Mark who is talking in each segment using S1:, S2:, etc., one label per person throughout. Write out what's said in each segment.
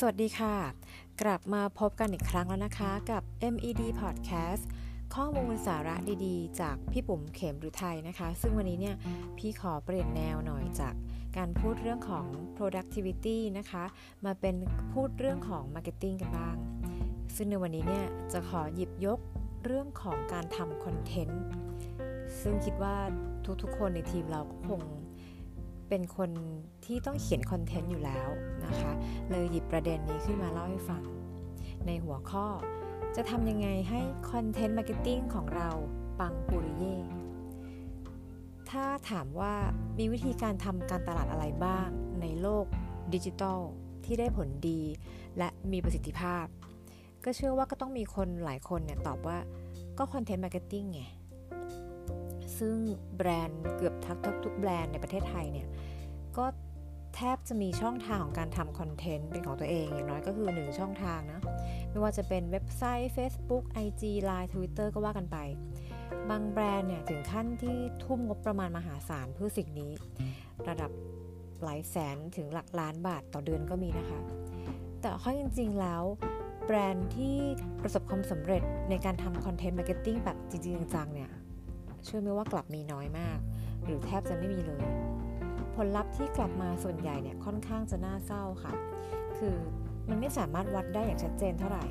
S1: สวัสดีค่ะ กลับมาพบกันอีกครั้งแล้วนะคะกับ MED Podcast ข้อมูลสาระดีๆ จากพี่ปุ๋มเข็มหรือไทยนะคะ ซึ่งวันนี้เนี่ยพี่ขอเปลี่ยนแนวหน่อยจากการพูดเรื่องของ productivity นะคะ มาเป็นพูดเรื่องของ marketing กันบ้าง ซึ่งในวันนี้เนี่ยจะขอหยิบยกเรื่องของการทำคอนเทนต์ซึ่งคิดว่าทุกๆ คนในทีมเราก็คง เป็นคนที่ต้องเขียน content อยู่แล้วนะคะ เลยหยิบประเด็นนี้ขึ้นมาเล่าให้ฟัง ในหัวข้อจะทำยังไงให้ content marketing ของเราปังปุริเย่ถ้าถามว่ามีวิธีการทำการตลาดอะไรบ้างในโลกดิจิทัลที่ได้ผลดี และมีประสิทธิภาพ ก็เชื่อว่าก็ต้องมีคนหลายคนเนี่ยตอบว่าก็ content marketing ไง ซึ่งแบรนด์เกือบทักทุกแบรนด์ในประเทศไทยเนี่ย ก็แทบจะมีช่องทางของการทำคอนเทนต์เป็นของตัวเองอย่างน้อยก็คือ1ช่องทางนะ ไม่ว่าจะเป็นเว็บไซต์ Facebook IG Line Twitter ก็ว่ากันไป บางแบรนด์เนี่ย ถึงขั้นที่ทุ่มงบประมาณมหาศาลเพื่อสิ่งนี้ ระดับหลายแสนถึงหลักล้านบาทต่อเดือนก็มีนะคะ แต่ข้อจริง ๆ แล้วแบรนด์ที่ประสบความสำเร็จในการทำ content marketing แบบจริง ๆ จังเนี่ย เชื่อไหมว่ากลับมีน้อยมาก หรือแทบจะไม่มีเลย ผลลัพธ์ที่กลับมาส่วนใหญ่เนี่ยค่อนข้างจะน่าเศร้าค่ะ คือมันไม่สามารถวัดได้อย่างชัดเจนเท่าไหร่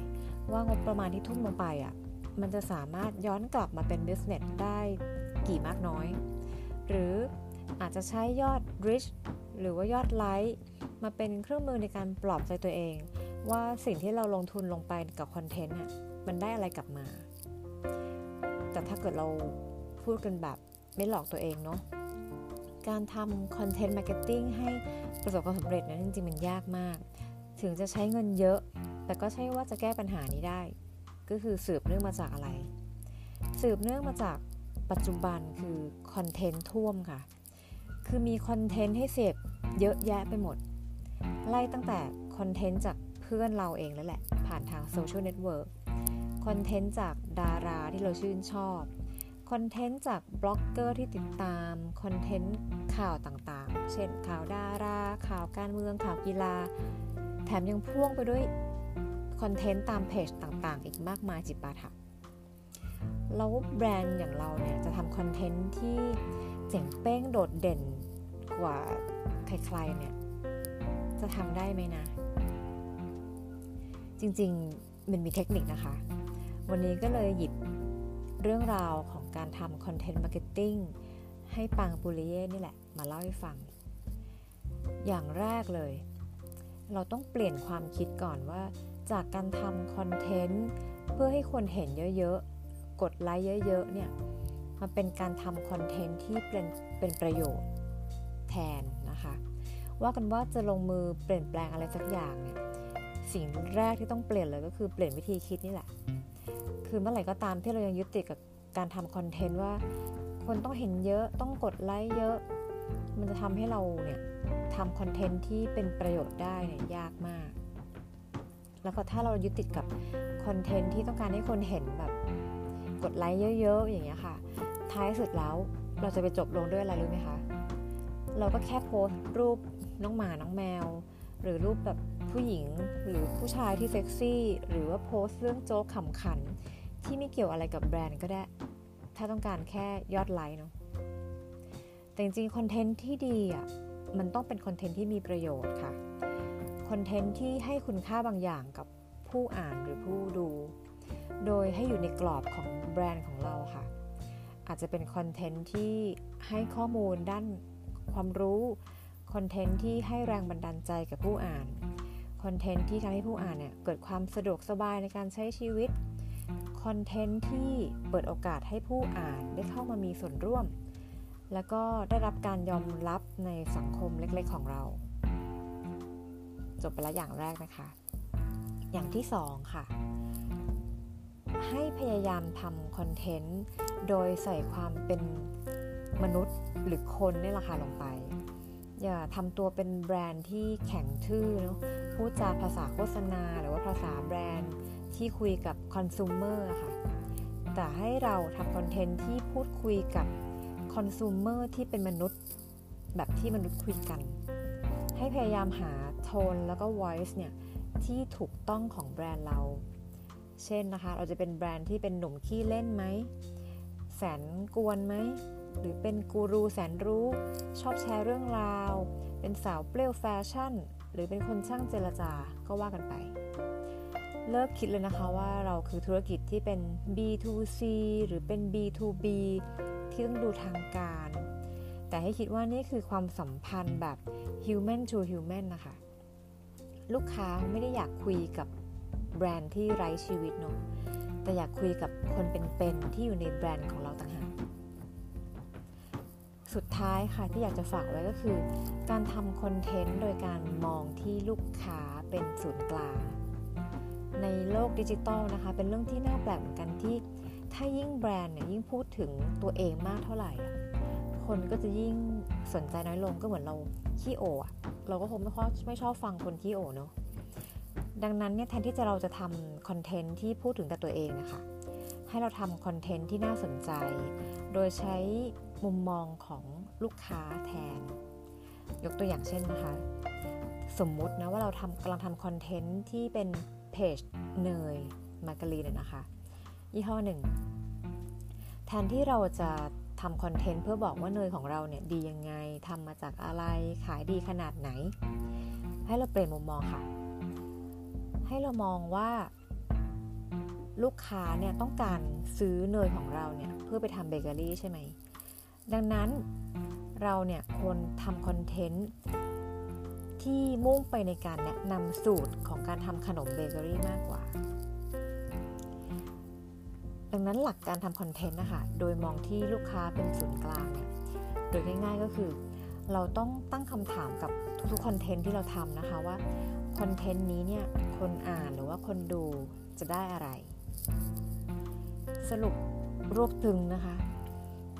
S1: ว่างบประมาณที่ทุ่มลงไปอะ่ะมันจะสามารถย้อนกลับมาเป็น business ได้กี่มากน้อย หรืออาจจะใช้ยอด reach หรือว่ายอดไลค์มาเป็นเครื่องมือในการปลอบใจตัวเอง ว่าสิ่งที่เราลงทุนลงไปกับ content น่ะมันได้อะไรกลับมา แต่ถ้าเกิดเรา พูดกันแบบไม่หลอกตัวเองเนาะการทำ content marketing ให้ประสบความสำเร็จนะจริงๆ มันยากมาก ถึงจะใช้เงินเยอะ แต่ก็ใช่ว่าจะแก้ปัญหานี้ได้ ก็คือสืบเนื่องมาจากอะไร สืบเนื่องมาจากปัจจุบันคือคอนเทนต์ท่วมค่ะ คือมีคอนเทนต์ให้เสพเยอะแยะไปหมด ไล่ตั้งแต่คอนเทนต์จากเพื่อนเราเองแล้วแหละ ผ่านทางโซเชียลเน็ตเวิร์กคอนเทนต์จากดาราที่เราชื่นชอบ คอนเทนต์จากบล็อกเกอร์ที่ติดตาม คอนเทนต์ข่าวต่างๆ เช่นข่าวดารา ข่าวการเมือง ข่าวกีฬา แถมยังพ่วงไปด้วยคอนเทนต์ตามเพจต่างๆ อีกมากมายจิปาถะแล้วแบรนด์อย่างเราเนี่ยจะทำคอนเทนต์ที่เจ๋งเป้งโดดเด่นกว่าใครๆเนี่ยจะทำได้ไหมนะ จริงๆมันมีเทคนิคนะคะ วันนี้ก็เลยหยิบเรื่องราวของ การทำ content marketing ให้ปังปุริเย่นี่แหละ มาเล่าให้ฟัง อย่างแรกเลย เราต้องเปลี่ยนความคิดก่อนว่า จากการทำคอนเทนต์เพื่อให้คนเห็นเยอะๆ กดไลค์เยอะๆ เนี่ยมาเป็นการทำคอนเทนต์ที่เป็นเป็นประโยชน์แทนนะคะ ว่ากันว่าจะลงมือเปลี่ยนแปลงอะไรสักอย่างเนี่ยสิ่งแรกที่ต้องเปลี่ยนเลยก็คือเปลี่ยนวิธีคิดนี่แหละ คือเมื่อไหร่ก็ตามที่เรายังยึดติดกับ การทำคอนเทนต์ว่า คนต้องเห็นเยอะต้องกดไลค์เยอะ มันจะทำให้เราเนี่ยทำคอนเทนต์ที่เป็นประโยชน์ได้เนี่ยยากมาก แล้วก็ถ้าเรายึดติดกับคอนเทนต์ที่ต้องการให้คนเห็นแบบกดไลค์เยอะ ๆ อย่างเงี้ยค่ะ ท้ายสุดแล้วเราจะไปจบลงด้วยอะไรรู้ไหมคะ เราก็แค่โพสต์รูปน้องหมา น้องแมว หรือรูปแบบผู้หญิงหรือผู้ชายที่เซ็กซี่ หรือว่าโพสต์เรื่องโจ๊กขำขัน ที่ไม่เกี่ยวอะไรกับแบรนด์ก็ได้ ถ้าต้องการแค่ยอดไลค์เนาะแต่จริงๆคอนเทนต์ที่ดีอะมันต้องเป็นคอนเทนต์ที่มีประโยชน์ค่ะคอนเทนต์ที่ให้คุณค่าบางอย่างกับผู้อ่านหรือผู้ดู โดยให้อยู่ในกรอบของแบรนด์ของเราค่ะ อาจจะเป็นคอนเทนต์ที่ให้ข้อมูลด้านความรู้คอนเทนต์ที่ให้แรงบันดาลใจกับผู้อ่านคอนเทนต์ที่ทำให้ผู้อ่านเนี่ยเกิดความสะดวกสบายในการใช้ชีวิต คอนเทนต์ที่เปิดโอกาสให้ผู้อ่านได้เข้ามามีส่วนร่วม แล้วก็ได้รับการยอมรับในสังคมเล็กๆของเรา จบไปแล้วอย่างแรกนะคะ อย่างที่สองค่ะ ให้พยายามทำคอนเทนต์โดยใส่ความเป็นมนุษย์หรือคนนี่แหละค่ะลงไป อย่าทำตัวเป็นแบรนด์ที่แข็งทื่อเนาะพูดจาภาษาโฆษณาหรือว่าภาษาแบรนด์ ที่คุยกับคอน sumer ค่ะ แต่ให้เราทำคอนเทนต์ที่พูดคุยกับคอน sumer ที่เป็นมนุษย์แบบที่มนุษย์คุยกัน ให้พยายามหาโทนแล้วก็ voice เนี่ยที่ถูกต้องของแบรนด์เรา เช่นนะคะ เราจะเป็นแบรนด์ที่เป็นหนุ่มขี้เล่นไหม แสนกวนไหม หรือเป็นกูรูแสนรู้ ชอบแชร์เรื่องราว เป็นสาวเปรี้ยวแฟชั่น หรือเป็นคนช่างเจรจาก็ว่ากันไป เลิกคิดเลยนะคะว่าเราคือธุรกิจที่เป็น B2C หรือเป็น B2B ที่ต้องดูทางการ แต่ให้คิดว่านี่คือความสัมพันธ์แบบ human to human นะคะ ลูกค้าไม่ได้อยากคุยกับแบรนด์ที่ไร้ชีวิตเนาะแต่อยากคุยกับคนเป็นๆที่อยู่ในแบรนด์ของเราต่างหากสุดท้ายค่ะที่อยากจะฝากไว้ก็คือ การทำคอนเทนต์โดยการมองที่ลูกค้าเป็นศูนย์กลาง ในโลกดิจิตอลนะคะ เป็นเรื่องที่น่าแปลกเหมือนกันที่ถ้ายิ่งแบรนด์เนี่ยยิ่งพูดถึงตัวเองมากเท่าไหร่ คนก็จะยิ่งสนใจน้อยลงก็เหมือนเราขี้โออเราก็คงไม่ค่อยไม่ชอบฟังคนขี้โอเนาะดังนั้นเนี่ยแทนที่จะเราจะทำคอนเทนต์ที่พูดถึงแต่ตัวเองนะคะให้เราทำคอนเทนต์ที่น่าสนใจ โดยใช้มุมมองของลูกค้าแทน ยกตัวอย่างเช่นนะคะ สมมุตินะว่าเราทำกำลังทำคอนเทนต์ที่เป็น เพจเนยมาการีนนะคะ ยี่ห้อหนึ่ง แทนที่เราจะทำคอนเทนต์เพื่อบอกว่าเนยของเราเนี่ยดียังไงทำมาจากอะไรขายดีขนาดไหน ให้เราเปลี่ยนมุมมองค่ะ ให้เรามองว่าลูกค้าเนี่ยต้องการซื้อเนยของเราเนี่ยเพื่อไปทำเบเกอรี่ใช่ไหม ดังนั้นเราเนี่ยควรทำคอนเทนต์ ที่มุ่งไปในการแนะนำสูตรของการทำขนมเบเกอรี่มากกว่า ดังนั้นหลักการทำคอนเทนต์นะคะ โดยมองที่ลูกค้าเป็นศูนย์กลางเนี่ย โดยง่ายๆก็คือ เราต้องตั้งคำถามกับทุกๆคอนเทนต์ที่เราทำนะคะว่าคอนเทนต์นี้เนี่ยคนอ่านหรือว่าคนดูจะได้อะไร สรุปรวบตึงนะคะ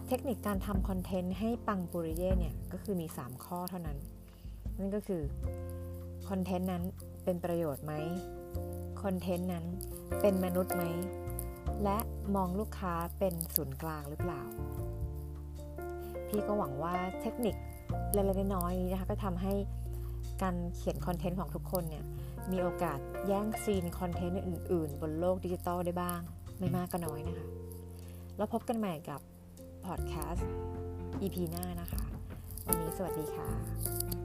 S1: เทคนิคการทำคอนเทนต์ให้ปังปุริเย่เนี่ย ก็คือมี 3 ข้อเท่านั้น นั่นก็คือคอนเทนต์นั้นเป็นประโยชน์ไหมคอนเทนต์นั้นเป็นมนุษย์ไหม และมองลูกค้าเป็นศูนย์กลางหรือเปล่า พี่ก็หวังว่าเทคนิคเล็กๆน้อยๆนี้นะคะก็ทำให้การเขียนคอนเทนต์ของทุกคนเนี่ยมีโอกาสแย่งซีนคอนเทนต์อื่น ๆ บนโลกดิจิตอลได้บ้าง ไม่มากก็น้อยนะคะ แล้วพบกันใหม่กับพอดแคสต์ EP หน้านะคะ วันนี้สวัสดีค่ะ